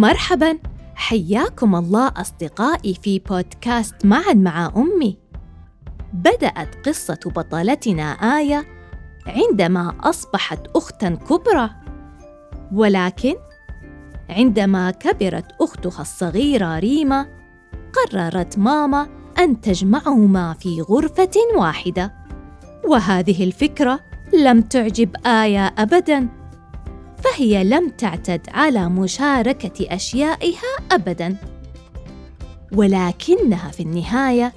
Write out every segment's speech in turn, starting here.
مرحبا. حياكم الله أصدقائي في بودكاست معا مع أمي. بدأت قصة بطلتنا آية عندما أصبحت أختا كبرى. ولكن عندما كبرت أختها الصغيرة ريما قررت ماما أن تجمعهما في غرفة واحدة. وهذه الفكرة لم تعجب آية أبداً. فهي لم تعتد على مشاركة أشيائها أبداً. ولكنها في النهاية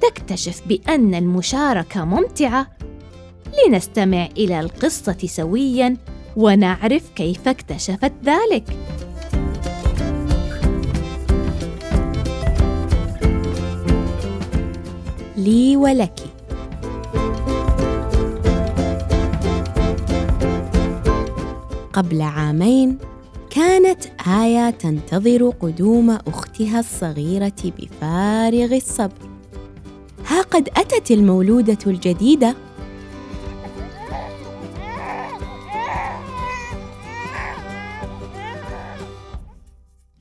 تكتشف بأن المشاركة ممتعة. لنستمع إلى القصة سوياً ونعرف كيف اكتشفت ذلك. لي ولك. قبل عامين كانت آية تنتظر قدوم أختها الصغيرة بفارغ الصبر. ها قد أتت المولودة الجديدة.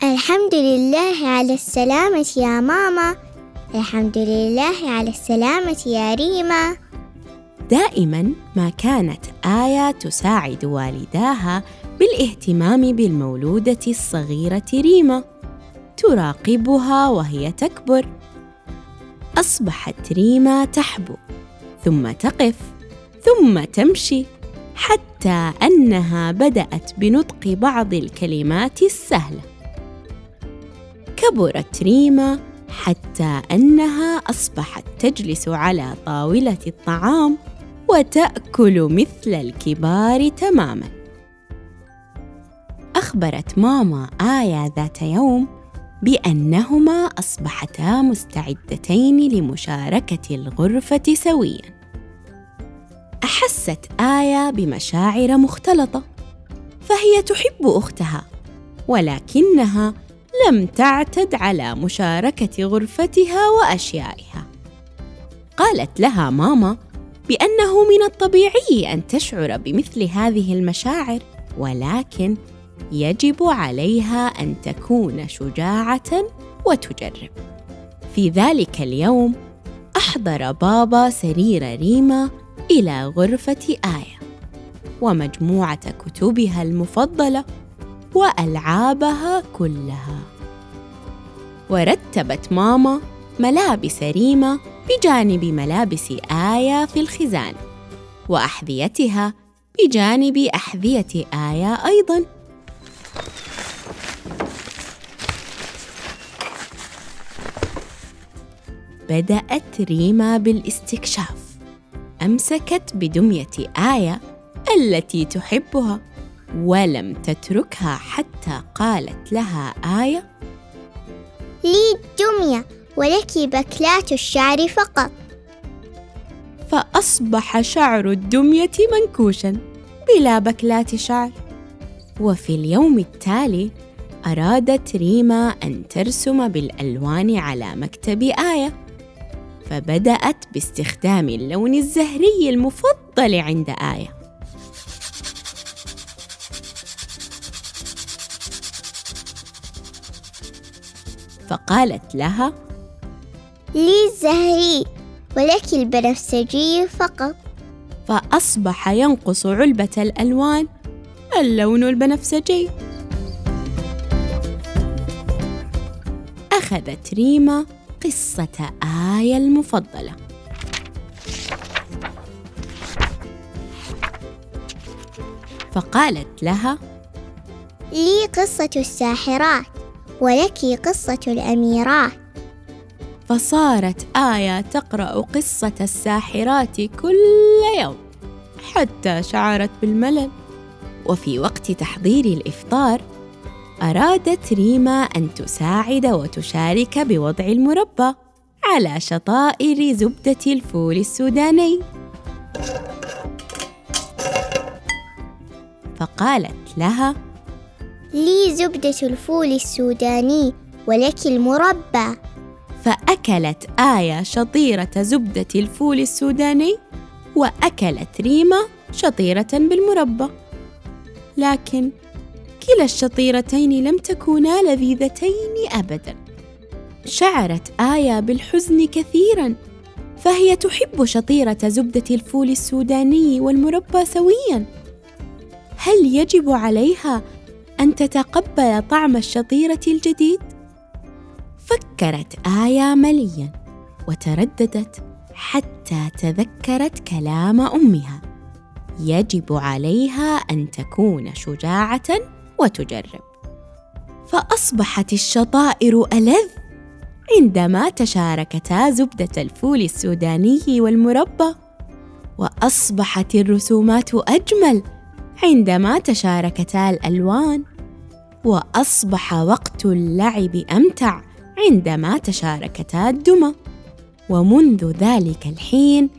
الحمد لله على السلامة يا ماما. الحمد لله على السلامة يا ريما. دائما ما كانت آية تساعد والداها بالاهتمام بالمولودة الصغيرة ريما. تراقبها وهي تكبر. أصبحت ريما تحبو ثم تقف ثم تمشي حتى أنها بدأت بنطق بعض الكلمات السهلة. كبرت ريما حتى أنها أصبحت تجلس على طاولة الطعام. وتأكل مثل الكبار تماماً. أخبرت ماما آية ذات يوم بأنهما أصبحتا مستعدتين لمشاركة الغرفة سوياً. أحست آية بمشاعر مختلطة، فهي تحب أختها، ولكنها لم تعتد على مشاركة غرفتها وأشيائها. قالت لها ماما بأنه من الطبيعي أن تشعر بمثل هذه المشاعر ولكن يجب عليها أن تكون شجاعة وتجرب. في ذلك اليوم أحضر بابا سرير ريما إلى غرفة آية ومجموعة كتبها المفضلة وألعابها كلها. ورتبت ماما ملابس ريما بجانب ملابس آية في الخزان وأحذيتها بجانب أحذية آية أيضاً. بدأت ريما بالاستكشاف أمسكت بدمية آية التي تحبها ولم تتركها حتى قالت لها آية لي دمية ولك بكلات الشعر فقط. فأصبح شعر الدمية منكوشا بلا بكلات شعر. وفي اليوم التالي أرادت ريما أن ترسم بالألوان على مكتب آية فبدأت باستخدام اللون الزهري المفضل عند آية. فقالت لها لي الزهري ولك البنفسجي فقط. فأصبح ينقص علبة الألوان اللون البنفسجي. أخذت ريما قصة آية المفضلة. فقالت لها لي قصة الساحرات ولك قصة الأميرات. فصارت آية تقرأ قصة الساحرات كل يوم حتى شعرت بالملل. وفي وقت تحضير الإفطار أرادت ريما أن تساعد وتشارك بوضع المربى على شطائر زبدة الفول السوداني. فقالت لها لي زبدة الفول السوداني ولك المربى. فأكلت آية شطيرة زبدة الفول السوداني وأكلت ريما شطيرة بالمربى. لكن كلا الشطيرتين لم تكونا لذيذتين ابدا. شعرت آية بالحزن كثيرا فهي تحب شطيرة زبدة الفول السوداني والمربى سويا. هل يجب عليها أن تتقبل طعم الشطيرة الجديد؟ فكرت آية مليا وترددت حتى تذكرت كلام أمها. يجب عليها أن تكون شجاعة وتجرب. فأصبحت الشطائر ألذ عندما تشاركتا زبدة الفول السوداني والمربى. وأصبحت الرسومات أجمل عندما تشاركتا الألوان. وأصبح وقت اللعب أمتع عندما تشاركتا الدمى. ومنذ ذلك الحين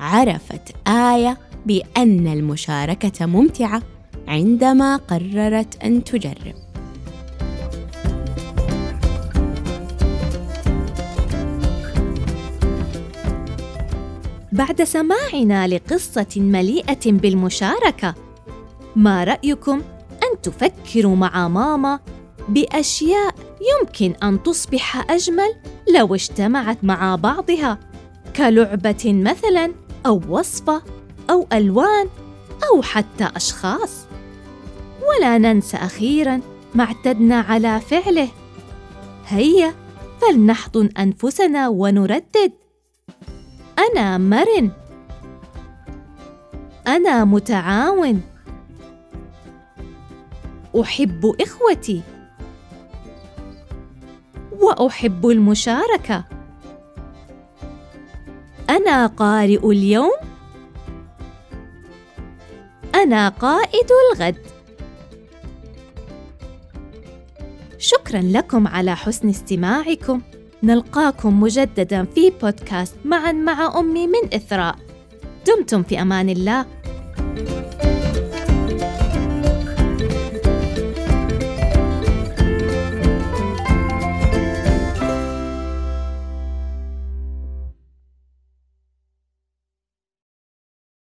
عرفت آية بأن المشاركة ممتعة عندما قررت أن تجرب. بعد سماعنا لقصة مليئة بالمشاركة ما رأيكم أن تفكروا مع ماما بأشياء يمكن أن تصبح أجمل لو اجتمعت مع بعضها كلعبة مثلا أو وصفة أو ألوان أو حتى أشخاص. ولا ننسى أخيرا ما اعتدنا على فعله. هيا فلنحضن أنفسنا ونردد. أنا مرن. أنا متعاون. أحب إخوتي. وأحب المشاركة. أنا قارئ اليوم. أنا قائد الغد. شكرا لكم على حسن استماعكم. نلقاكم مجددا في بودكاست معا مع أمي من إثراء. دمتم في أمان الله.